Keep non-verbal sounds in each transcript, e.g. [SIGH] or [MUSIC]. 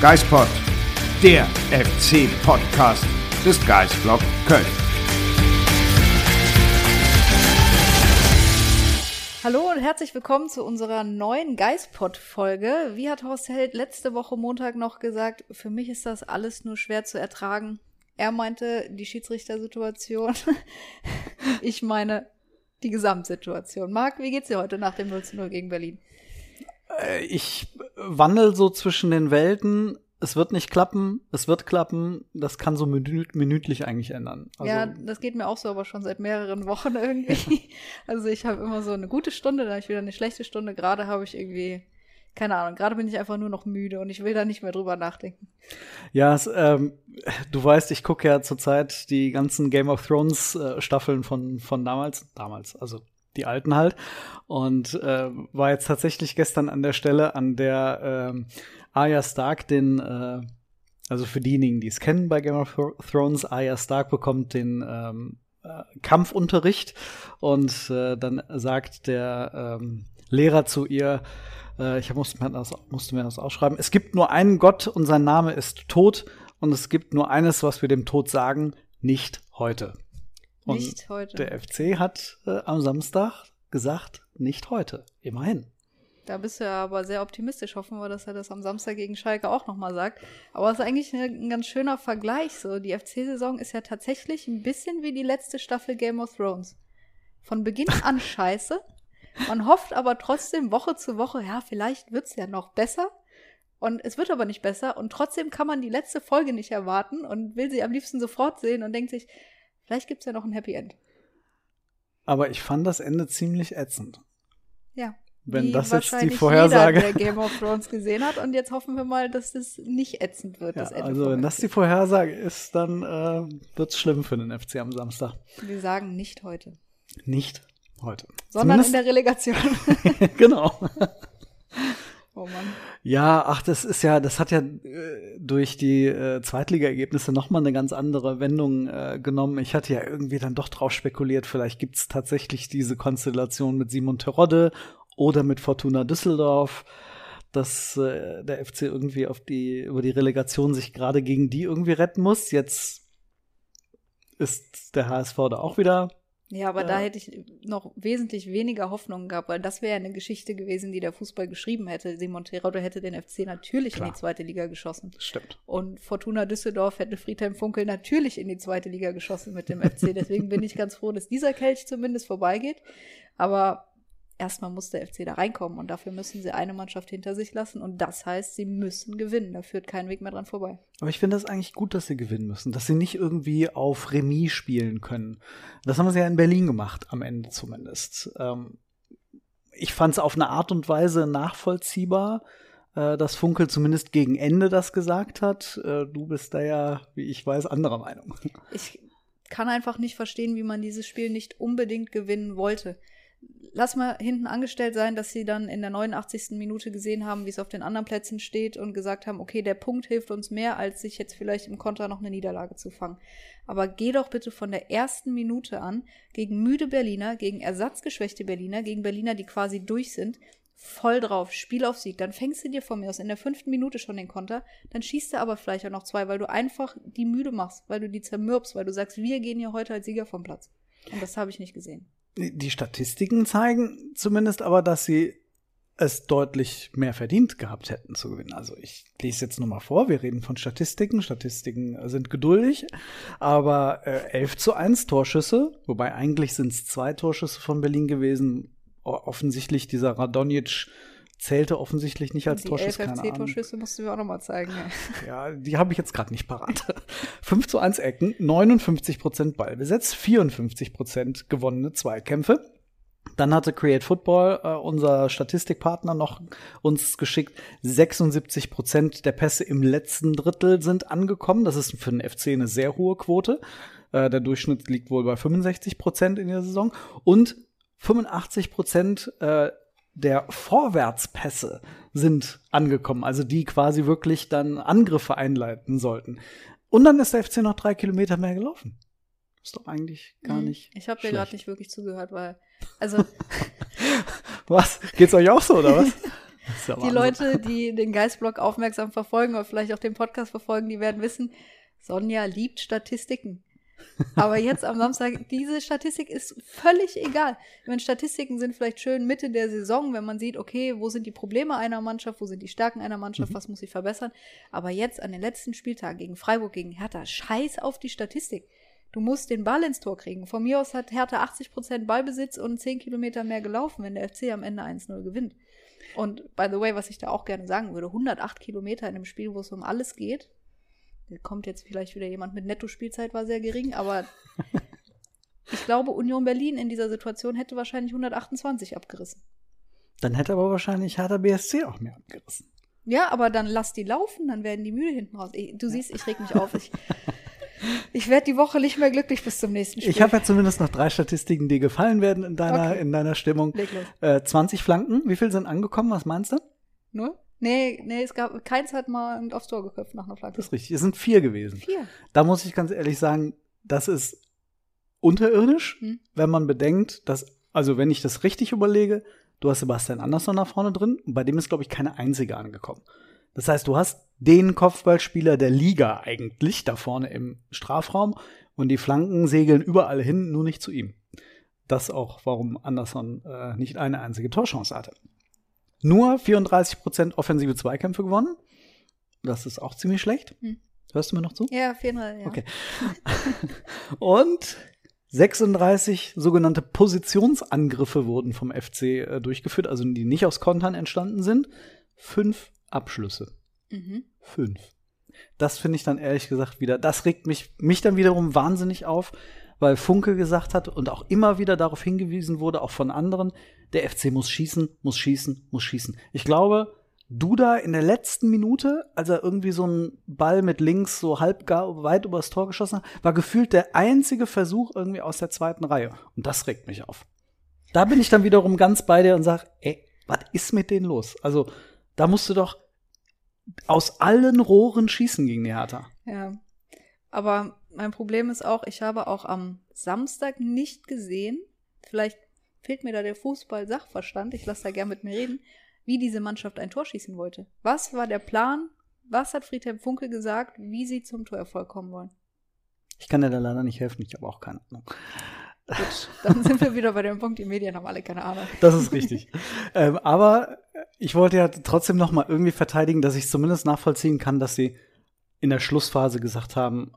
Geispod, der FC-Podcast des Geisblog Köln. Hallo und herzlich willkommen zu unserer neuen Geispod-Folge. Wie hat Horst Held letzte Woche Montag noch gesagt, für mich ist das alles nur schwer zu ertragen. Er meinte die Schiedsrichtersituation. [LAUGHS] ich meine die Gesamtsituation. Marc, wie geht's dir heute nach dem 0 zu 0 gegen Berlin? Äh, ich wandel so zwischen den Welten. Es wird nicht klappen, es wird klappen. Das kann so minüt minütlich eigentlich ändern. Also, ja, das geht mir auch so, aber schon seit mehreren Wochen [LAUGHS] irgendwie. also ich habe immer so eine gute Stunde, dann habe ich wieder eine schlechte Stunde. Gerade habe ich irgendwie keine Ahnung, gerade bin ich einfach nur noch müde und ich will da nicht mehr drüber nachdenken. Ja, es, ähm, du weißt, ich gucke ja zurzeit die ganzen Game of Thrones äh, Staffeln von, von damals, damals, also die alten halt. Und äh, war jetzt tatsächlich gestern an der Stelle, an der äh, Arya Stark den, äh, also für diejenigen, die es kennen bei Game of Thrones, Arya Stark bekommt den ähm, äh, Kampfunterricht und äh, dann sagt der ähm, Lehrer zu ihr, äh, ich musste mir, das, musste mir das ausschreiben. Es gibt nur einen Gott und sein Name ist Tod. Und es gibt nur eines, was wir dem Tod sagen, nicht heute. Und nicht heute. Der FC hat äh, am Samstag gesagt, nicht heute. Immerhin. Da bist du ja aber sehr optimistisch. Hoffen wir, dass er das am Samstag gegen Schalke auch nochmal sagt. Aber es ist eigentlich ein ganz schöner Vergleich. So, die FC-Saison ist ja tatsächlich ein bisschen wie die letzte Staffel Game of Thrones. Von Beginn an [LAUGHS] scheiße. Man hofft aber trotzdem Woche zu Woche, ja, vielleicht wird's ja noch besser. Und es wird aber nicht besser. Und trotzdem kann man die letzte Folge nicht erwarten und will sie am liebsten sofort sehen und denkt sich, vielleicht gibt's ja noch ein Happy End. Aber ich fand das Ende ziemlich ätzend. Ja. Wenn das jetzt die Vorhersage. Jeder, der Game of Thrones gesehen hat. Und jetzt hoffen wir mal, dass das nicht ätzend wird, ja, das Ende. Also, wenn das die Vorhersage ist, dann äh, wird's schlimm für den FC am Samstag. Wir sagen nicht heute. Nicht heute. Sondern Zumindest in der Relegation. [LAUGHS] genau. [LAUGHS] Oh Mann. Ja, ach, das ist ja, das hat ja äh, durch die äh, Zweitliga-Ergebnisse nochmal eine ganz andere Wendung äh, genommen. Ich hatte ja irgendwie dann doch drauf spekuliert, vielleicht gibt's tatsächlich diese Konstellation mit Simon Terodde oder mit Fortuna Düsseldorf, dass äh, der FC irgendwie auf die, über die Relegation sich gerade gegen die irgendwie retten muss. Jetzt ist der HSV da auch wieder ja, aber ja. da hätte ich noch wesentlich weniger Hoffnung gehabt, weil das wäre eine Geschichte gewesen, die der Fußball geschrieben hätte. Simon Terodde hätte den FC natürlich Klar. in die zweite Liga geschossen. Stimmt. Und Fortuna Düsseldorf hätte Friedhelm Funkel natürlich in die zweite Liga geschossen mit dem FC. [LAUGHS] Deswegen bin ich ganz froh, dass dieser Kelch zumindest vorbeigeht. Aber erstmal muss der FC da reinkommen und dafür müssen sie eine Mannschaft hinter sich lassen und das heißt, sie müssen gewinnen. Da führt kein Weg mehr dran vorbei. Aber ich finde das eigentlich gut, dass sie gewinnen müssen, dass sie nicht irgendwie auf Remis spielen können. Das haben sie ja in Berlin gemacht, am Ende zumindest. Ähm, ich fand es auf eine Art und Weise nachvollziehbar, äh, dass Funkel zumindest gegen Ende das gesagt hat. Äh, du bist da ja, wie ich weiß, anderer Meinung. Ich kann einfach nicht verstehen, wie man dieses Spiel nicht unbedingt gewinnen wollte lass mal hinten angestellt sein, dass sie dann in der 89. Minute gesehen haben, wie es auf den anderen Plätzen steht und gesagt haben, okay, der Punkt hilft uns mehr, als sich jetzt vielleicht im Konter noch eine Niederlage zu fangen. Aber geh doch bitte von der ersten Minute an gegen müde Berliner, gegen ersatzgeschwächte Berliner, gegen Berliner, die quasi durch sind, voll drauf, Spiel auf Sieg. Dann fängst du dir von mir aus in der fünften Minute schon den Konter, dann schießt du aber vielleicht auch noch zwei, weil du einfach die müde machst, weil du die zermürbst, weil du sagst, wir gehen hier heute als Sieger vom Platz. Und das habe ich nicht gesehen die Statistiken zeigen zumindest aber, dass sie es deutlich mehr verdient gehabt hätten zu gewinnen. Also ich lese jetzt nur mal vor, wir reden von Statistiken. Statistiken sind geduldig, aber äh, 11 zu 1 Torschüsse, wobei eigentlich sind es zwei Torschüsse von Berlin gewesen. Offensichtlich dieser Radonjic zählte offensichtlich nicht als die Torschuss. Die LFC-Torschüsse musst du mir auch noch mal zeigen. Ja, ja die habe ich jetzt gerade nicht parat. [LAUGHS] 5 zu 1 Ecken, 59 Prozent Ballbesitz, 54 Prozent gewonnene Zweikämpfe. Dann hatte Create Football, äh, unser Statistikpartner, noch uns geschickt, 76 Prozent der Pässe im letzten Drittel sind angekommen. Das ist für den FC eine sehr hohe Quote. Äh, der Durchschnitt liegt wohl bei 65 Prozent in der Saison. Und 85 Prozent äh, der Vorwärtspässe sind angekommen, also die quasi wirklich dann Angriffe einleiten sollten. Und dann ist der FC noch drei Kilometer mehr gelaufen. Ist doch eigentlich gar Mhm. nicht. Ich habe dir gerade nicht wirklich zugehört, weil also [LAUGHS] Was? Geht's euch auch so, oder was? [LAUGHS] Ja die. Leute, die den Geistblog aufmerksam verfolgen oder vielleicht auch den Podcast verfolgen, die werden wissen, Sonja liebt Statistiken. Aber jetzt am Samstag, diese Statistik ist völlig egal. Ich meine, Statistiken sind vielleicht schön Mitte der Saison, wenn man sieht, okay, wo sind die Probleme einer Mannschaft, wo sind die Stärken einer Mannschaft, was muss ich verbessern. Aber jetzt an den letzten Spieltagen gegen Freiburg, gegen Hertha, scheiß auf die Statistik. Du musst den Ball ins Tor kriegen. Von mir aus hat Hertha 80% Ballbesitz und 10 Kilometer mehr gelaufen, wenn der FC am Ende 1-0 gewinnt. Und by the way, was ich da auch gerne sagen würde, 108 Kilometer in einem Spiel, wo es um alles geht. Da kommt jetzt vielleicht wieder jemand mit Netto-Spielzeit, war sehr gering, aber [LAUGHS] ich glaube, Union Berlin in dieser Situation hätte wahrscheinlich 128 abgerissen. Dann hätte aber wahrscheinlich Hertha BSC auch mehr abgerissen. Ja, aber dann lass die laufen, dann werden die müde hinten raus. Ich, du siehst, ich reg mich auf. Ich, ich werde die Woche nicht mehr glücklich bis zum nächsten Spiel. Ich habe ja zumindest noch drei Statistiken, die gefallen werden in deiner, Okay. in deiner Stimmung. Äh, 20 Flanken, wie viel sind angekommen? Was meinst du? Nur? Nee, nee, es gab, keins hat mal aufs Tor geköpft nach einer Flanke. Das ist richtig. Es sind vier gewesen. Vier. Da muss ich ganz ehrlich sagen, das ist unterirdisch, Hm. wenn man bedenkt, dass, also wenn ich das richtig überlege, du hast Sebastian Andersson da vorne drin und bei dem ist, glaube ich, keine einzige angekommen. Das heißt, du hast den Kopfballspieler der Liga eigentlich da vorne im Strafraum und die Flanken segeln überall hin, nur nicht zu ihm. Das auch, warum Andersson äh, nicht eine einzige Torchance hatte. Nur 34% offensive Zweikämpfe gewonnen. Das ist auch ziemlich schlecht. Hm. Hörst du mir noch zu? Ja, auf jeden Fall, ja. Okay. [LAUGHS] Und 36 sogenannte Positionsangriffe wurden vom FC äh, durchgeführt, also die nicht aus Kontern entstanden sind. Fünf Abschlüsse. Mhm. Fünf. Das finde ich dann ehrlich gesagt wieder, das regt mich, mich dann wiederum wahnsinnig auf, weil Funke gesagt hat und auch immer wieder darauf hingewiesen wurde, auch von anderen, der FC muss schießen, muss schießen, muss schießen. Ich glaube, Duda in der letzten Minute, als er irgendwie so einen Ball mit links so halb gar weit übers Tor geschossen hat, war gefühlt der einzige Versuch irgendwie aus der zweiten Reihe. Und das regt mich auf. Da bin ich dann wiederum ganz bei dir und sag, ey, was ist mit denen los? Also, da musst du doch aus allen Rohren schießen gegen die Hertha. Ja. Aber mein Problem ist auch, ich habe auch am Samstag nicht gesehen, vielleicht fehlt mir da der Fußball-Sachverstand, ich lasse da gern mit mir reden, wie diese Mannschaft ein Tor schießen wollte. Was war der Plan? Was hat Friedhelm Funkel gesagt, wie sie zum Torerfolg kommen wollen? Ich kann dir da leider nicht helfen, ich habe auch keine Ahnung. Gut, dann sind wir wieder bei dem Punkt, die Medien haben alle keine Ahnung. [LAUGHS] Das ist richtig. ähm, aber ich wollte ja trotzdem noch mal irgendwie verteidigen, dass ich zumindest nachvollziehen kann, dass sie in der Schlussphase gesagt haben,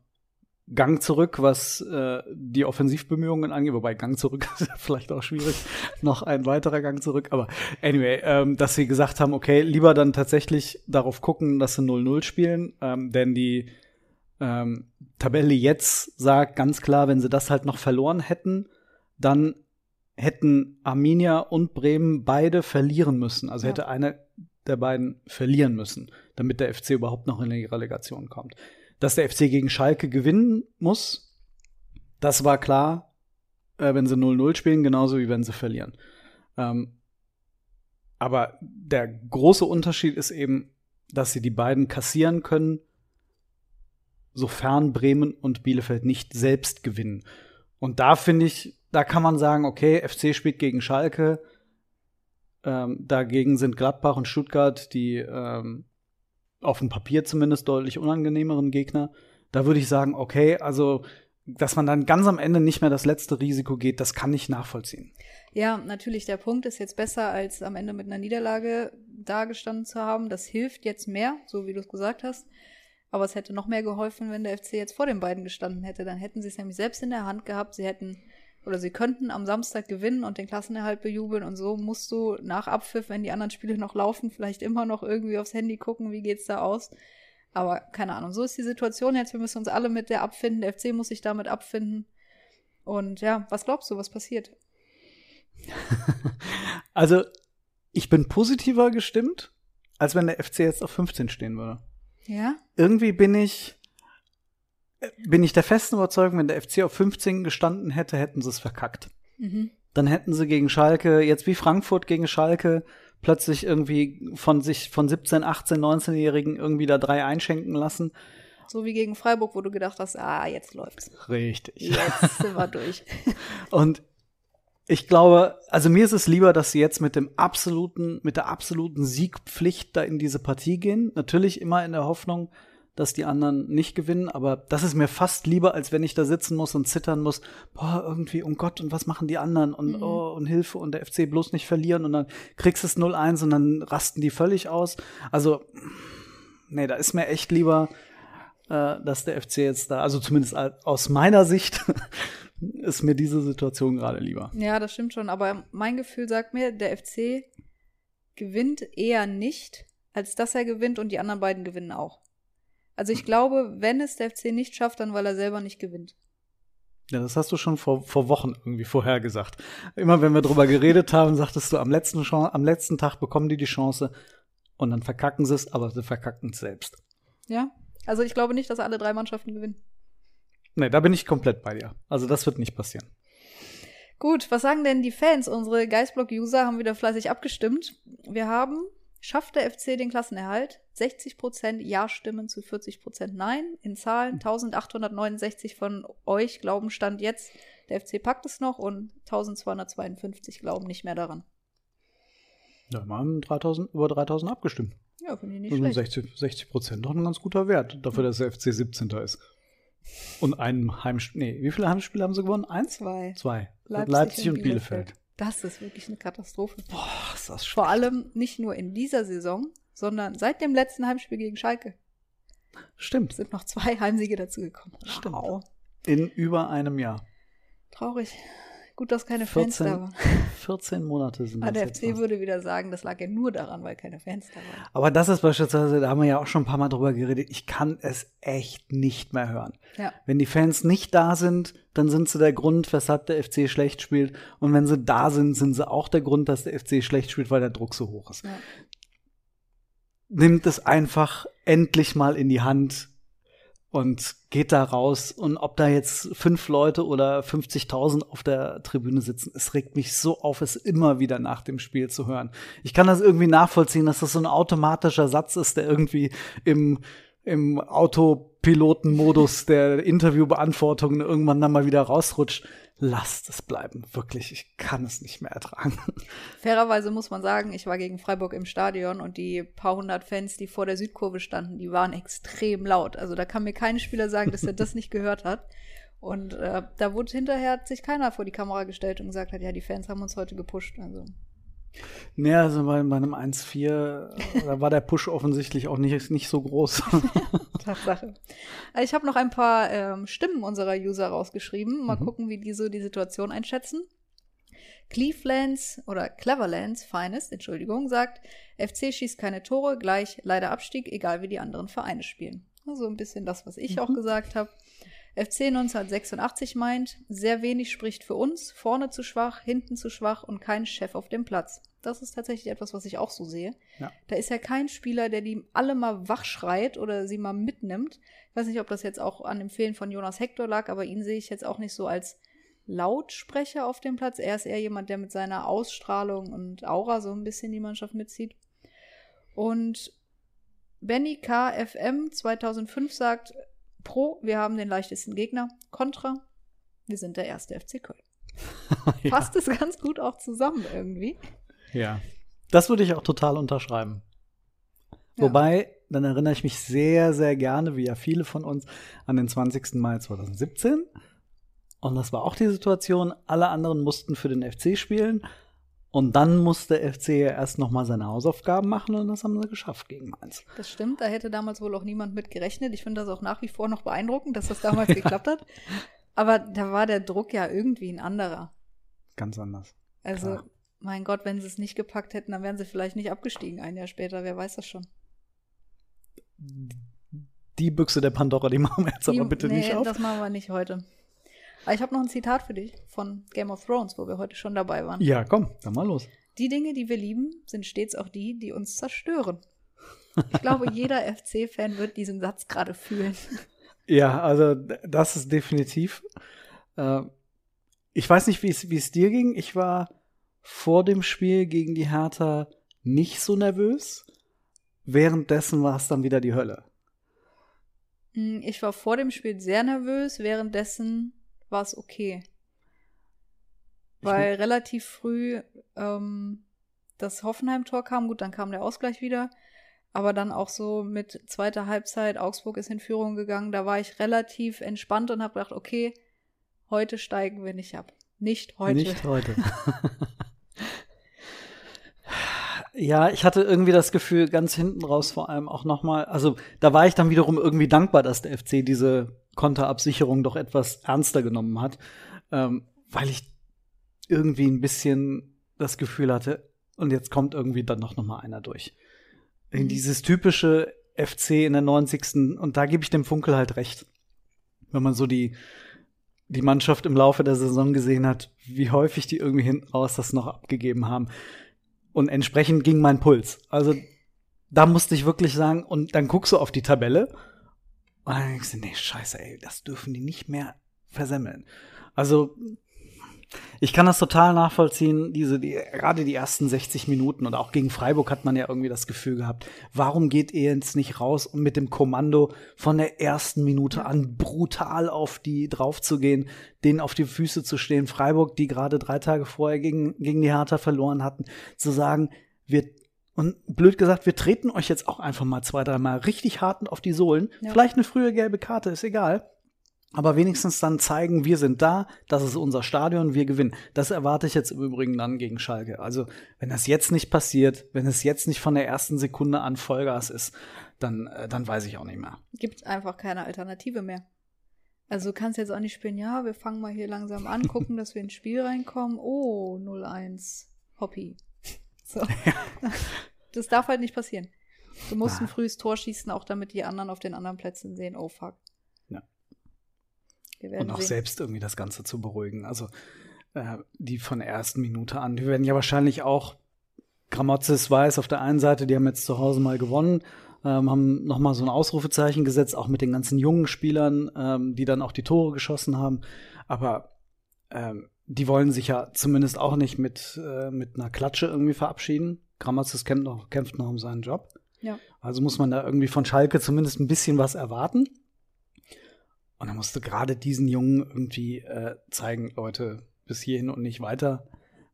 Gang zurück, was äh, die Offensivbemühungen angeht, wobei Gang zurück [LAUGHS] ist ja vielleicht auch schwierig, noch ein weiterer Gang zurück, aber anyway, ähm, dass sie gesagt haben, okay, lieber dann tatsächlich darauf gucken, dass sie 0-0 spielen, ähm, denn die ähm, Tabelle jetzt sagt ganz klar, wenn sie das halt noch verloren hätten, dann hätten Arminia und Bremen beide verlieren müssen. Also Ja. hätte einer der beiden verlieren müssen, damit der FC überhaupt noch in die Relegation kommt. Dass der FC gegen Schalke gewinnen muss, das war klar, äh, wenn sie 0-0 spielen, genauso wie wenn sie verlieren. Ähm, aber der große Unterschied ist eben, dass sie die beiden kassieren können, sofern Bremen und Bielefeld nicht selbst gewinnen. Und da finde ich, da kann man sagen, okay, FC spielt gegen Schalke, ähm, dagegen sind Gladbach und Stuttgart die ähm, auf dem Papier zumindest deutlich unangenehmeren Gegner. Da würde ich sagen, okay, also dass man dann ganz am Ende nicht mehr das letzte Risiko geht, das kann ich nachvollziehen. Ja, natürlich, der Punkt ist jetzt besser, als am Ende mit einer Niederlage dagestanden zu haben. Das hilft jetzt mehr, so wie du es gesagt hast. Aber es hätte noch mehr geholfen, wenn der FC jetzt vor den beiden gestanden hätte. Dann hätten sie es nämlich selbst in der Hand gehabt. Sie hätten oder sie könnten am Samstag gewinnen und den Klassenerhalt bejubeln und so musst du nach Abpfiff, wenn die anderen Spiele noch laufen, vielleicht immer noch irgendwie aufs Handy gucken, wie geht's da aus. Aber keine Ahnung, so ist die Situation jetzt. Wir müssen uns alle mit der abfinden. Der FC muss sich damit abfinden. Und ja, was glaubst du, was passiert? [LAUGHS] also, ich bin positiver gestimmt, als wenn der FC jetzt auf 15 stehen würde. Ja? Irgendwie bin ich, bin ich der festen Überzeugung, wenn der FC auf 15 gestanden hätte, hätten sie es verkackt. Mhm. Dann hätten sie gegen Schalke, jetzt wie Frankfurt gegen Schalke, plötzlich irgendwie von sich, von 17, 18, 19-Jährigen irgendwie da drei einschenken lassen. So wie gegen Freiburg, wo du gedacht hast, ah, jetzt läuft's. Richtig. Jetzt [LAUGHS] sind wir durch. Und ich glaube, also mir ist es lieber, dass sie jetzt mit dem absoluten, mit der absoluten Siegpflicht da in diese Partie gehen. Natürlich immer in der Hoffnung, dass die anderen nicht gewinnen, aber das ist mir fast lieber, als wenn ich da sitzen muss und zittern muss, boah, irgendwie, um Gott, und was machen die anderen und, mhm. oh, und Hilfe und der FC bloß nicht verlieren und dann kriegst du es 0-1 und dann rasten die völlig aus. Also, nee, da ist mir echt lieber, äh, dass der FC jetzt da, also zumindest aus meiner Sicht, [LAUGHS] ist mir diese Situation gerade lieber. Ja, das stimmt schon, aber mein Gefühl sagt mir, der FC gewinnt eher nicht, als dass er gewinnt und die anderen beiden gewinnen auch. Also ich glaube, wenn es der FC nicht schafft, dann weil er selber nicht gewinnt. Ja, das hast du schon vor, vor Wochen irgendwie vorher gesagt. Immer wenn wir drüber geredet haben, sagtest du, am letzten, Chance, am letzten Tag bekommen die die Chance und dann verkacken sie es, aber sie verkacken es selbst. Ja, also ich glaube nicht, dass alle drei Mannschaften gewinnen. Nee, da bin ich komplett bei dir. Also das wird nicht passieren. Gut, was sagen denn die Fans? Unsere Geistblock-User haben wieder fleißig abgestimmt. Wir haben Schafft der FC den Klassenerhalt? 60% Ja-Stimmen zu 40% Nein. In Zahlen 1869 von euch glauben Stand jetzt, der FC packt es noch und 1252 glauben nicht mehr daran. Ja, wir haben 3000, über 3000 abgestimmt. Ja, finde ich nicht also schlecht. 60, 60 Prozent, doch ein ganz guter Wert, dafür, dass der FC 17. ist. Und ein Heimspiel, nee, wie viele Heimspiele haben sie gewonnen? Eins? Zwei. Zwei. Leipzig, Leipzig und, Bielefeld. Bielefeld. Das ist wirklich eine Katastrophe. Boah, ist das schlecht. Vor allem nicht nur in dieser Saison, sondern seit dem letzten Heimspiel gegen Schalke. Stimmt. Sind noch zwei Heimsiege dazugekommen. Stimmt. Wow. In über einem Jahr. Traurig. Gut, dass keine 14, Fans da waren. [LAUGHS] 14 Monate sind das. Aber der FC würde wieder sagen, das lag ja nur daran, weil keine Fans da waren. Aber das ist beispielsweise, da haben wir ja auch schon ein paar Mal drüber geredet, ich kann es echt nicht mehr hören. Ja. Wenn die Fans nicht da sind, dann sind sie der Grund, weshalb der FC schlecht spielt. Und wenn sie da sind, sind sie auch der Grund, dass der FC schlecht spielt, weil der Druck so hoch ist. Ja. Nimmt es einfach endlich mal in die Hand und geht da raus. Und ob da jetzt fünf Leute oder 50.000 auf der Tribüne sitzen, es regt mich so auf, es immer wieder nach dem Spiel zu hören. Ich kann das irgendwie nachvollziehen, dass das so ein automatischer Satz ist, der irgendwie im, im Autopilotenmodus der Interviewbeantwortung irgendwann dann mal wieder rausrutscht lasst es bleiben. Wirklich, ich kann es nicht mehr ertragen. Fairerweise muss man sagen, ich war gegen Freiburg im Stadion und die paar hundert Fans, die vor der Südkurve standen, die waren extrem laut. Also da kann mir kein Spieler sagen, dass er das nicht gehört hat. Und äh, da wurde hinterher hat sich keiner vor die Kamera gestellt und gesagt hat, ja, die Fans haben uns heute gepusht. Also Naja, also bei, bei einem 1-4, da war der Push offensichtlich auch nicht, nicht so groß. [LAUGHS] Tatsache. Ich habe noch ein paar ähm, Stimmen unserer User rausgeschrieben. Mal mhm. gucken, wie die so die Situation einschätzen. Clevelands oder Cleverlands Finest, Entschuldigung, sagt, FC schießt keine Tore, gleich leider Abstieg, egal wie die anderen Vereine spielen. Also ein bisschen das, was ich mhm. auch gesagt habe. FC 1986 meint, sehr wenig spricht für uns, vorne zu schwach, hinten zu schwach und kein Chef auf dem Platz. Das ist tatsächlich etwas, was ich auch so sehe. Ja. Da ist ja kein Spieler, der die alle mal wach schreit oder sie mal mitnimmt. Ich weiß nicht, ob das jetzt auch an dem Fehlen von Jonas Hector lag, aber ihn sehe ich jetzt auch nicht so als Lautsprecher auf dem Platz. Er ist eher jemand, der mit seiner Ausstrahlung und Aura so ein bisschen die Mannschaft mitzieht. Und Benny KFM 2005 sagt, Pro, wir haben den leichtesten Gegner. Contra, wir sind der erste FC Köln. [LAUGHS] ja. Passt es ganz gut auch zusammen irgendwie. Ja. Das würde ich auch total unterschreiben. Ja. Wobei, dann erinnere ich mich sehr, sehr gerne, wie ja viele von uns, an den 20. Mai 2017, Und das war auch die Situation, alle anderen mussten für den FC spielen. Und dann musste der FC ja erst noch mal seine Hausaufgaben machen und das haben sie geschafft gegen Mainz. Das stimmt, da hätte damals wohl auch niemand mit gerechnet. Ich finde das auch nach wie vor noch beeindruckend, dass das damals [LAUGHS] geklappt hat. Aber da war der Druck ja irgendwie ein anderer. Ganz anders. Also, Klar. mein Gott, wenn sie es nicht gepackt hätten, dann wären sie vielleicht nicht abgestiegen ein Jahr später. Wer weiß das schon. Die Büchse der Pandora, die machen wir jetzt Die- aber bitte nee, nicht auf. das machen wir nicht heute. Aber ich habe noch ein Zitat für dich von Game of Thrones, wo wir heute schon dabei waren. Ja, komm, dann mal los. Die Dinge, die wir lieben, sind stets auch die, die uns zerstören. Ich glaube, [LAUGHS] jeder FC-Fan wird diesen Satz gerade fühlen. Ja, also das ist definitiv. Äh, ich weiß nicht, wie es wie es dir ging. Ich war vor dem Spiel gegen die Hertha nicht so nervös. Währenddessen war es dann wieder die Hölle. Hm, Ich war vor dem Spiel sehr nervös, währenddessen war es okay. Weil relativ früh ähm, das Hoffenheim-Tor kam, gut, dann kam der Ausgleich wieder. Aber dann auch so mit zweiter Halbzeit, Augsburg ist in Führung gegangen, da war ich relativ entspannt und habe gedacht, okay, heute steigen wir nicht ab. Nicht heute. Nicht heute. [LAUGHS] ja, ich hatte irgendwie das Gefühl, ganz hinten raus vor allem auch noch mal, also da war ich dann wiederum irgendwie dankbar, dass der FC diese Konterabsicherung doch etwas ernster genommen hat, ähm, weil ich irgendwie ein bisschen das Gefühl hatte, und jetzt kommt irgendwie dann noch, noch mal einer durch. Mhm. Dieses typische FC in der 90. Und da gebe ich dem Funkel halt recht. Wenn man so die, die Mannschaft im Laufe der Saison gesehen hat, wie häufig die irgendwie hinten raus das noch abgegeben haben. Und entsprechend ging mein Puls. Also da musste ich wirklich sagen, und dann guckst du auf die Tabelle und dann denkst du, nee, scheiße, ey, das dürfen die nicht mehr versemmeln. Also ich kann das total nachvollziehen, diese, die, gerade die ersten 60 Minuten und auch gegen Freiburg hat man ja irgendwie das Gefühl gehabt, warum geht ihr jetzt nicht raus und mit dem Kommando von der ersten Minute an brutal auf die draufzugehen, denen auf die Füße zu stehen, Freiburg, die gerade drei Tage vorher gegen, gegen die Hertha verloren hatten, zu sagen, wir und blöd gesagt, wir treten euch jetzt auch einfach mal zwei, dreimal richtig hart auf die Sohlen. Ja. Vielleicht eine frühe gelbe Karte, ist egal. Aber wenigstens dann zeigen, wir sind da, das ist unser Stadion, wir gewinnen. Das erwarte ich jetzt im Übrigen dann gegen Schalke. Also, wenn das jetzt nicht passiert, wenn es jetzt nicht von der ersten Sekunde an Vollgas ist, dann, äh, dann weiß ich auch nicht mehr. Gibt einfach keine Alternative mehr. Also du kannst jetzt auch nicht spielen, ja, wir fangen mal hier langsam an, [LAUGHS] gucken, dass wir ins Spiel reinkommen. Oh, 0-1, Hoppy. [LAUGHS] So. Das darf halt nicht passieren. Du musst ein frühes Tor schießen, auch damit die anderen auf den anderen Plätzen sehen, oh fuck. Wir werden Und auch sehen. selbst irgendwie das Ganze zu beruhigen. Also, äh, die von der ersten Minute an, die werden ja wahrscheinlich auch, Gramozis weiß auf der einen Seite, die haben jetzt zu Hause mal gewonnen, ähm, haben noch mal so ein Ausrufezeichen gesetzt, auch mit den ganzen jungen Spielern, ähm, die dann auch die Tore geschossen haben. Aber ähm, die wollen sich ja zumindest auch nicht mit, äh, mit einer Klatsche irgendwie verabschieden. Gramozis kämpft noch, kämpft noch um seinen Job. Ja. Also muss man da irgendwie von Schalke zumindest ein bisschen was erwarten. Und dann musste gerade diesen Jungen irgendwie äh, zeigen, Leute, bis hierhin und nicht weiter.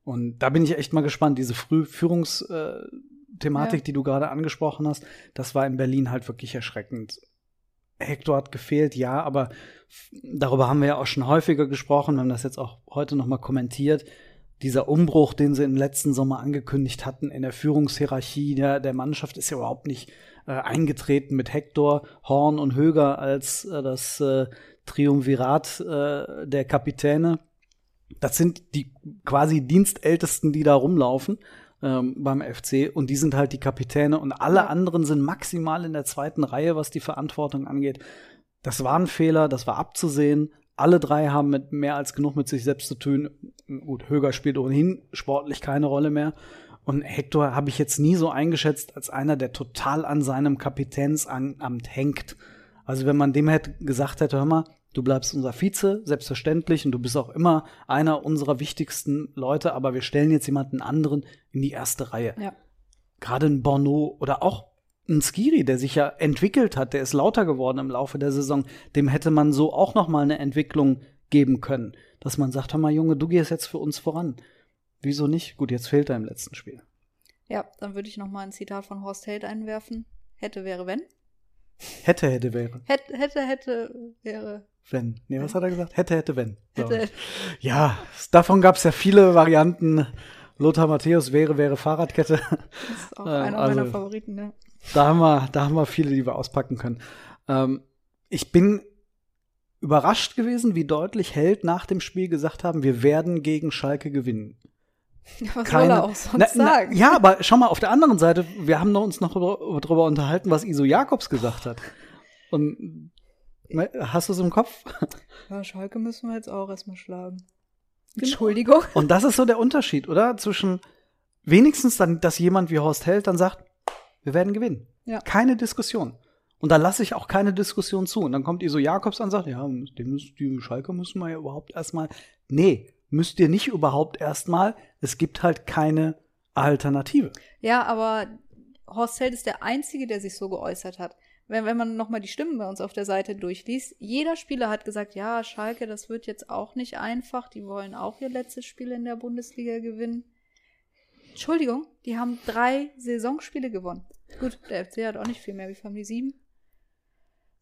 Und da bin ich echt mal gespannt. Diese Frühführungsthematik, Ja. die du gerade angesprochen hast, das war in Berlin halt wirklich erschreckend. Hector hat gefehlt, ja, aber darüber haben wir ja auch schon häufiger gesprochen, wir haben das jetzt auch heute noch mal kommentiert. Dieser Umbruch, den sie im letzten Sommer angekündigt hatten in der Führungshierarchie der, der Mannschaft, ist ja überhaupt nicht äh, eingetreten mit Hector, Horn und Höger als äh, das äh, Triumvirat äh, der Kapitäne. Das sind die quasi Dienstältesten, die da rumlaufen ähm, beim FC und die sind halt die Kapitäne und alle anderen sind maximal in der zweiten Reihe, was die Verantwortung angeht. Das war ein Fehler, das war abzusehen. Alle drei haben mit mehr als genug mit sich selbst zu tun. Gut, Höger spielt ohnehin sportlich keine Rolle mehr. Und Hector habe ich jetzt nie so eingeschätzt als einer, der total an seinem Kapitänsamt hängt. Also wenn man dem hätte gesagt hätte, hör mal, du bleibst unser Vize, selbstverständlich, und du bist auch immer einer unserer wichtigsten Leute, aber wir stellen jetzt jemanden anderen in die erste Reihe. Ja. Gerade ein Bono oder auch ein Skiri, der sich ja entwickelt hat, der ist lauter geworden im Laufe der Saison, dem hätte man so auch noch mal eine Entwicklung geben können, dass man sagt, hör mal Junge, du gehst jetzt für uns voran. Wieso nicht? Gut, jetzt fehlt er im letzten Spiel. Ja, dann würde ich noch mal ein Zitat von Horst Held einwerfen. Hätte, wäre, wenn. Hätte, hätte, wäre. Hätte, hätte, hätte, wäre, wenn. Nee, was hat er gesagt? Hätte, hätte, wenn. So. Hätte. Ja, davon gab es ja viele Varianten. Lothar Matthäus wäre, wäre Fahrradkette. Das ist auch Äh, einer also- meiner Favoriten, ne? Da haben wir, da haben wir viele, die wir auspacken können. Ähm, ich bin überrascht gewesen, wie deutlich Held nach dem Spiel gesagt haben, wir werden gegen Schalke gewinnen. Ja, [LAUGHS] was Keine- soll er auch sonst Na, na, sagen? ja, aber schau mal, auf der anderen Seite, wir haben uns noch darüber unterhalten, was Iso Jakobs gesagt hat. Und ne, hast du es im Kopf? [LAUGHS] Ja, Schalke müssen wir jetzt auch erstmal schlagen. Genau. Entschuldigung. Und das ist so der Unterschied, oder? Zwischen wenigstens dann, dass jemand wie Horst Held dann sagt, wir werden gewinnen. Ja. Keine Diskussion. Und da lasse ich auch keine Diskussion zu. Und dann kommt Iso Jakobs an und sagt, ja, die Schalke müssen wir ja überhaupt erstmal. Nee, müsst ihr nicht überhaupt erstmal. Es gibt halt keine Alternative. Ja, aber Horst Held ist der Einzige, der sich so geäußert hat. Wenn, wenn man nochmal die Stimmen bei uns auf der Seite durchliest, jeder Spieler hat gesagt, ja, Schalke, das wird jetzt auch nicht einfach. Die wollen auch ihr letztes Spiel in der Bundesliga gewinnen. Entschuldigung, die haben drei Saisonspiele gewonnen. Gut, der FC hat auch nicht viel mehr. Wie viel haben die? Sieben?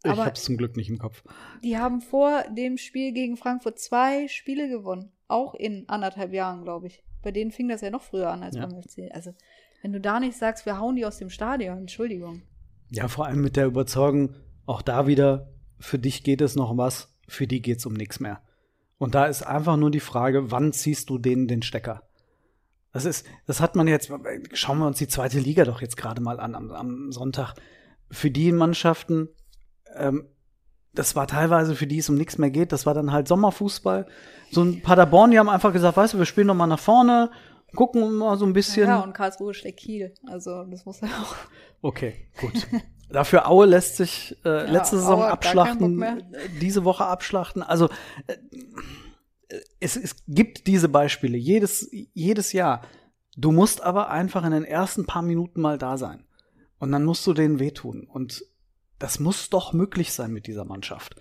Ich Aber- hab's zum Glück nicht im Kopf. Die haben vor dem Spiel gegen Frankfurt zwei Spiele gewonnen. Auch in anderthalb Jahren, glaube ich. Bei denen fing das ja noch früher an als Ja. beim FC. Also, wenn du da nicht sagst, wir hauen die aus dem Stadion, Entschuldigung. Ja, vor allem mit der Überzeugung, auch da wieder, für dich geht es noch um was, für die geht's um nichts mehr. Und da ist einfach nur die Frage, wann ziehst du denen den Stecker? Das ist, das hat man jetzt, schauen wir uns die zweite Liga doch jetzt gerade mal an am, am Sonntag. Für die Mannschaften, ähm, das war teilweise für die es um nichts mehr geht, das war dann halt Sommerfußball. So ein Paderborn, die haben einfach gesagt, weißt du, wir spielen noch mal nach vorne, gucken mal so ein bisschen. Ja, und Karlsruhe schlägt Kiel. Also, das muss ja auch. Okay, gut. [LAUGHS] Dafür Aue lässt sich äh, letzte Saison Aue abschlachten, äh, diese Woche abschlachten. Also äh, es, es gibt diese Beispiele jedes, jedes Jahr. Du musst aber einfach in den ersten paar Minuten mal da sein. Und dann musst du denen wehtun. Und das muss doch möglich sein mit dieser Mannschaft.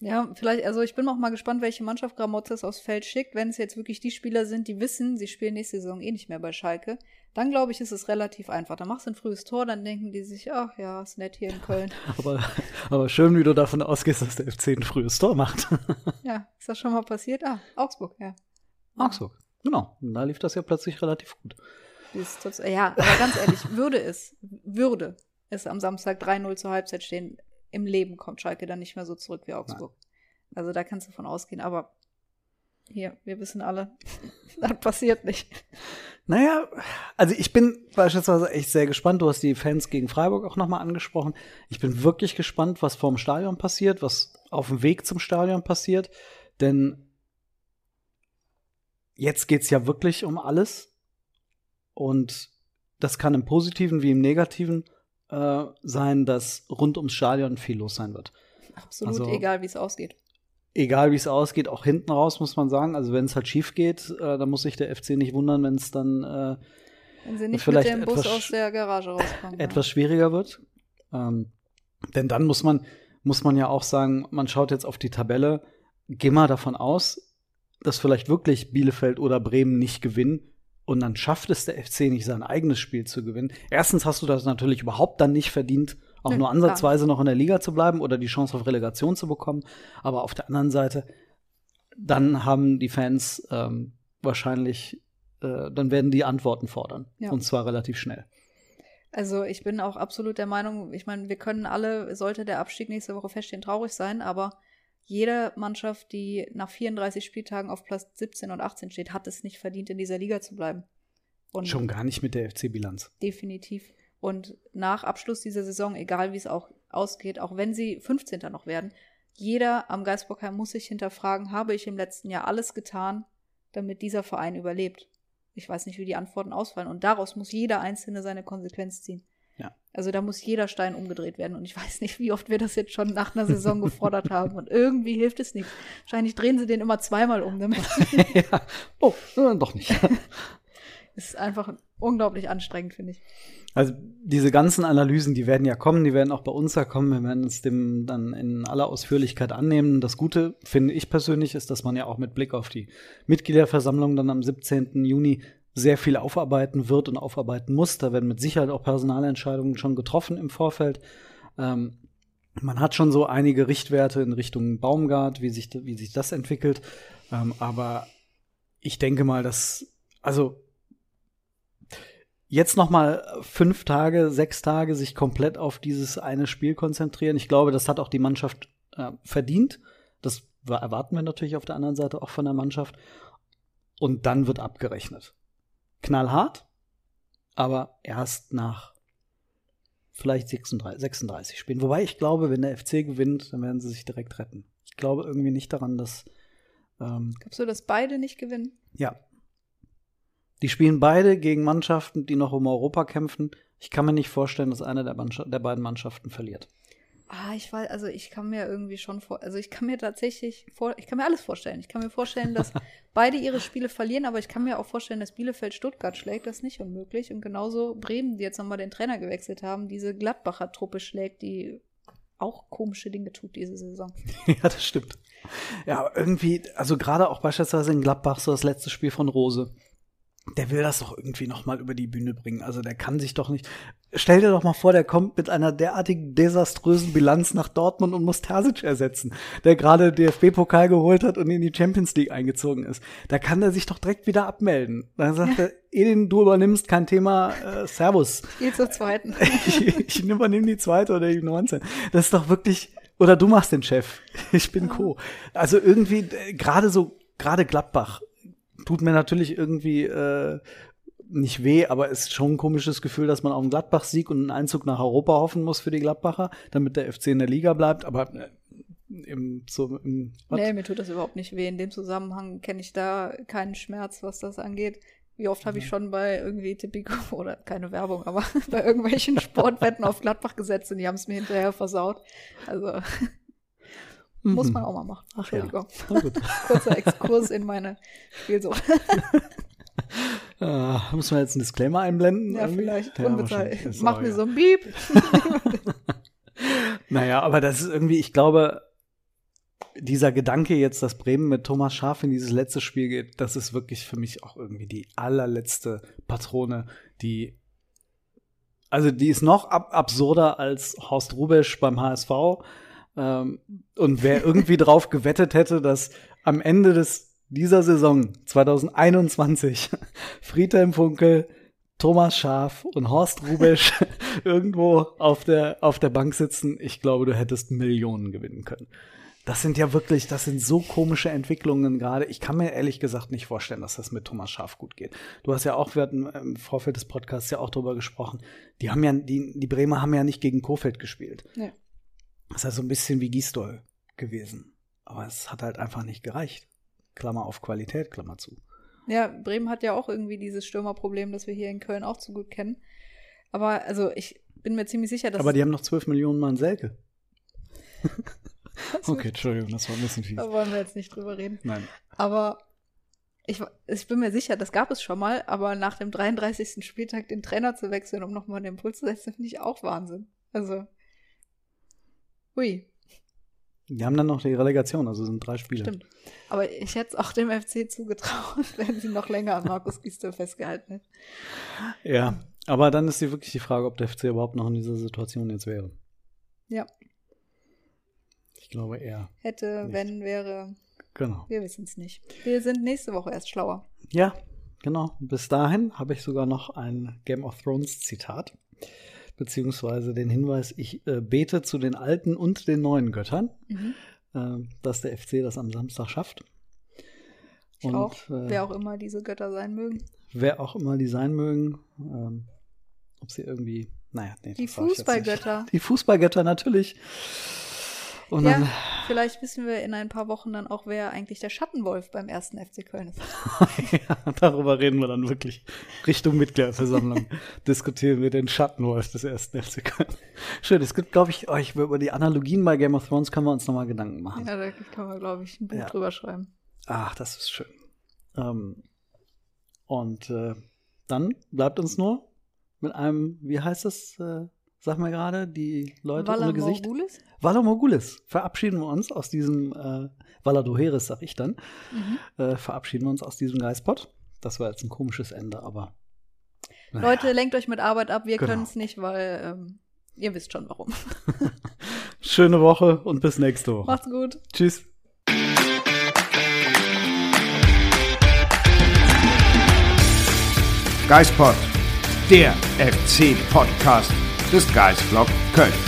Ja, vielleicht, also ich bin auch mal gespannt, welche Mannschaft Gramotzes aufs Feld schickt. Wenn es jetzt wirklich die Spieler sind, die wissen, sie spielen nächste Saison eh nicht mehr bei Schalke, dann glaube ich, ist es relativ einfach. Dann machst du ein frühes Tor, dann denken die sich, ach ja, ist nett hier in Köln. [LAUGHS] Aber, aber schön, wie du davon ausgehst, dass der FC ein frühes Tor macht. [LAUGHS] ja, ist das schon mal passiert? Ah, Augsburg, ja. Augsburg. Genau. Und da lief das ja plötzlich relativ gut. Ist Ja, aber ganz ehrlich, [LAUGHS] würde es, würde es am Samstag 3-0 zur Halbzeit stehen, im Leben kommt Schalke dann nicht mehr so zurück wie Augsburg. Also da kannst du von ausgehen, aber hier, wir wissen alle, [LAUGHS] das passiert nicht. Naja, also ich bin beispielsweise echt sehr gespannt. Du hast die Fans gegen Freiburg auch nochmal angesprochen. Ich bin wirklich gespannt, was vorm Stadion passiert, was auf dem Weg zum Stadion passiert. Denn jetzt geht's ja wirklich um alles. Und das kann im Positiven wie im Negativen äh, sein, dass rund ums Stadion viel los sein wird. Absolut Also- egal, wie es ausgeht. Egal wie es ausgeht, auch hinten raus muss man sagen. Also wenn es halt schief geht, äh, dann muss sich der FC nicht wundern, wenn es dann äh, Wenn sie nicht vielleicht mit dem Bus etwas aus der Garage rauskommen. etwas schwieriger wird. Ähm, denn dann muss man, muss man ja auch sagen, man schaut jetzt auf die Tabelle, geh mal davon aus, dass vielleicht wirklich Bielefeld oder Bremen nicht gewinnen und dann schafft es der FC nicht, sein eigenes Spiel zu gewinnen. Erstens hast du das natürlich überhaupt dann nicht verdient, auch Nö, nur ansatzweise noch in der Liga zu bleiben oder die Chance auf Relegation zu bekommen. Aber auf der anderen Seite, dann haben die Fans ähm, wahrscheinlich, äh, dann werden die Antworten fordern. Ja. Und zwar relativ schnell. Also ich bin auch absolut der Meinung, ich meine, wir können alle, sollte der Abstieg nächste Woche feststehen, traurig sein, aber jede Mannschaft, die nach 34 Spieltagen auf Platz 17 und 18 steht, hat es nicht verdient, in dieser Liga zu bleiben. Und Schon gar nicht mit der FC-Bilanz. definitiv. Und nach Abschluss dieser Saison, egal wie es auch ausgeht, auch wenn sie 15. noch werden, jeder am Geisbockheim muss sich hinterfragen, habe ich im letzten Jahr alles getan, damit dieser Verein überlebt? Ich weiß nicht, wie die Antworten ausfallen. Und daraus muss jeder Einzelne seine Konsequenz ziehen. Ja. Also da muss jeder Stein umgedreht werden. Und ich weiß nicht, wie oft wir das jetzt schon nach einer Saison gefordert [LAUGHS] haben. Und irgendwie hilft es nicht. Wahrscheinlich drehen sie den immer zweimal um damit. [LAUGHS] [LAUGHS] ja. Oh, äh, doch nicht. Ist einfach unglaublich anstrengend, finde ich. Also diese ganzen Analysen, die werden ja kommen, die werden auch bei uns ja kommen. Wir werden uns dem dann in aller Ausführlichkeit annehmen. Das Gute, finde ich persönlich, ist, dass man ja auch mit Blick auf die Mitgliederversammlung dann am 17. Juni sehr viel aufarbeiten wird und aufarbeiten muss. Da werden mit Sicherheit auch Personalentscheidungen schon getroffen im Vorfeld. Ähm, man hat schon so einige Richtwerte in Richtung Baumgart, wie sich, wie sich das entwickelt. Ähm, aber ich denke mal, dass, also jetzt noch mal fünf Tage, sechs Tage sich komplett auf dieses eine Spiel konzentrieren. Ich glaube, das hat auch die Mannschaft äh, verdient. Das erwarten wir natürlich auf der anderen Seite auch von der Mannschaft. Und dann wird abgerechnet. Knallhart, aber erst nach vielleicht 36, 36 Spielen. Wobei ich glaube, wenn der FC gewinnt, dann werden sie sich direkt retten. Ich glaube irgendwie nicht daran, dass. Ähm, Glaubst du, dass beide nicht gewinnen? Ja. Die spielen beide gegen Mannschaften, die noch um Europa kämpfen. Ich kann mir nicht vorstellen, dass eine der, der beiden Mannschaften verliert. Ah, ich weiß, also ich kann mir irgendwie schon vor, also ich kann mir tatsächlich vor, ich kann mir alles vorstellen. Ich kann mir vorstellen, dass [LAUGHS] beide ihre Spiele verlieren, aber ich kann mir auch vorstellen, dass Bielefeld Stuttgart schlägt, das ist nicht unmöglich. Und genauso Bremen, die jetzt nochmal den Trainer gewechselt haben, diese Gladbacher Truppe schlägt, die auch komische Dinge tut diese Saison. [LAUGHS] ja, das stimmt. Ja, irgendwie, also gerade auch beispielsweise in Gladbach, so das letzte Spiel von Rose der will das doch irgendwie noch mal über die Bühne bringen. Also der kann sich doch nicht. Stell dir doch mal vor, der kommt mit einer derartigen desaströsen Bilanz nach Dortmund und muss Terzic ersetzen, der gerade DFB-Pokal geholt hat und in die Champions League eingezogen ist. Da kann er sich doch direkt wieder abmelden. Dann sagt ja. er, Edin, du übernimmst kein Thema, äh, Servus. [LAUGHS] Geh zur zweiten. ich, ich übernehme die zweite oder die 19. Das ist doch wirklich, oder du machst den Chef. Ich bin ja. Co. Also irgendwie, äh, gerade so, gerade Gladbach tut mir natürlich irgendwie äh, nicht weh, aber es ist schon ein komisches Gefühl, dass man auf einen Gladbach-Sieg und einen Einzug nach Europa hoffen muss für die Gladbacher, damit der FC in der Liga bleibt. Aber äh, im, so im, Nee, mir tut das überhaupt nicht weh. In dem Zusammenhang kenne ich da keinen Schmerz, was das angeht. Wie oft habe ich schon bei irgendwie Tipico [LAUGHS] oder keine Werbung, aber [LAUGHS] bei irgendwelchen Sportwetten auf Gladbach gesetzt und die haben es mir hinterher versaut. Also [LAUGHS] muss man mhm. auch mal machen. Ach, Entschuldigung. Ja. [LAUGHS] Kurzer Exkurs in meine Spielsucht. Uh, muss man jetzt einen Disclaimer einblenden? Ja, irgendwie? vielleicht. Ja, Mach mir so ein Beep. [LAUGHS] naja, aber das ist irgendwie, ich glaube, dieser Gedanke jetzt, dass Bremen mit Thomas Schaf in dieses letzte Spiel geht, das ist wirklich für mich auch irgendwie die allerletzte Patrone, die also die ist noch ab absurder als Horst Rubesch beim HSV ähm, und wer irgendwie drauf gewettet hätte, dass am Ende des, dieser Saison 2021 [LAUGHS] Friedhelm Funkel, Thomas Schaf und Horst Rubesch [LAUGHS] irgendwo auf der, auf der Bank sitzen, ich glaube, du hättest Millionen gewinnen können. Das sind ja wirklich, das sind so komische Entwicklungen gerade. Ich kann mir ehrlich gesagt nicht vorstellen, dass das mit Thomas Schaf gut geht. Du hast ja auch, wir hatten im Vorfeld des Podcasts ja auch drüber gesprochen. Die haben ja, die, die Bremer haben ja nicht gegen Kofeld gespielt. Ja. Das ist halt so ein bisschen wie Gisdol gewesen. Aber es hat halt einfach nicht gereicht. Klammer auf Qualität, Klammer zu. Ja, Bremen hat ja auch irgendwie dieses Stürmerproblem, das wir hier in Köln auch zu gut kennen. Aber also ich bin mir ziemlich sicher, dass. Aber die haben noch 12 Millionen Mann Selke. [LAUGHS] okay, Entschuldigung, das war ein bisschen fies. Da wollen wir jetzt nicht drüber reden. Nein. Aber ich, ich bin mir sicher, das gab es schon mal, aber nach dem 33. Spieltag den Trainer zu wechseln, um nochmal den Impuls zu setzen, finde ich auch Wahnsinn. Also, Hui. Die haben dann noch die Relegation, also sind drei Spiele. Stimmt. Aber ich hätte es auch dem FC zugetraut, [LAUGHS] wenn sie noch länger an Markus Gisdol festgehalten hätten. Ja, aber dann ist die wirklich die Frage, ob der FC überhaupt noch in dieser Situation jetzt wäre. Ja. Ich glaube eher. Hätte, nicht. wenn, wäre. Genau. Wir wissen es nicht. Wir sind nächste Woche erst schlauer. Ja, genau. Bis dahin habe ich sogar noch ein Game of Thrones Zitat beziehungsweise den Hinweis, ich äh, bete zu den alten und den neuen Göttern, mhm. äh, dass der FC das am Samstag schafft. Ich und, auch, äh, wer auch immer diese Götter sein mögen. Wer auch immer die sein mögen, ähm, ob sie irgendwie, naja, nee, Die Fußballgötter. Die Fußballgötter natürlich. Und ja, dann, vielleicht wissen wir in ein paar Wochen dann auch, wer eigentlich der Schattenwolf beim ersten FC Köln ist. [LAUGHS] ja, darüber reden wir dann wirklich Richtung Mitgliederversammlung. [LAUGHS] Diskutieren wir den Schattenwolf des ersten FC Köln. Schön, es gibt, glaube ich, oh, ich, über die Analogien bei Game of Thrones können wir uns nochmal Gedanken machen. Ja, da können wir, glaube ich, ein Buch ja. drüber schreiben. Ach, das ist schön. Ähm, und äh, dann bleibt uns nur mit einem, wie heißt das? Äh, sag mal gerade, die Leute Valar ohne Gesicht. Morgulis? Valar Morgulis. Verabschieden wir uns aus diesem, äh, Valadoheris, sag ich dann, mhm. äh, verabschieden wir uns aus diesem Geistpot. Das war jetzt ein komisches Ende, aber. Naja. Leute, lenkt euch mit Arbeit ab, wir genau. können es nicht, weil ähm, ihr wisst schon warum. [LAUGHS] [LAUGHS] schöne Woche und bis nächste Woche. Macht's gut. Tschüss. Geispod, der FC-Podcast des Geisblog Köln.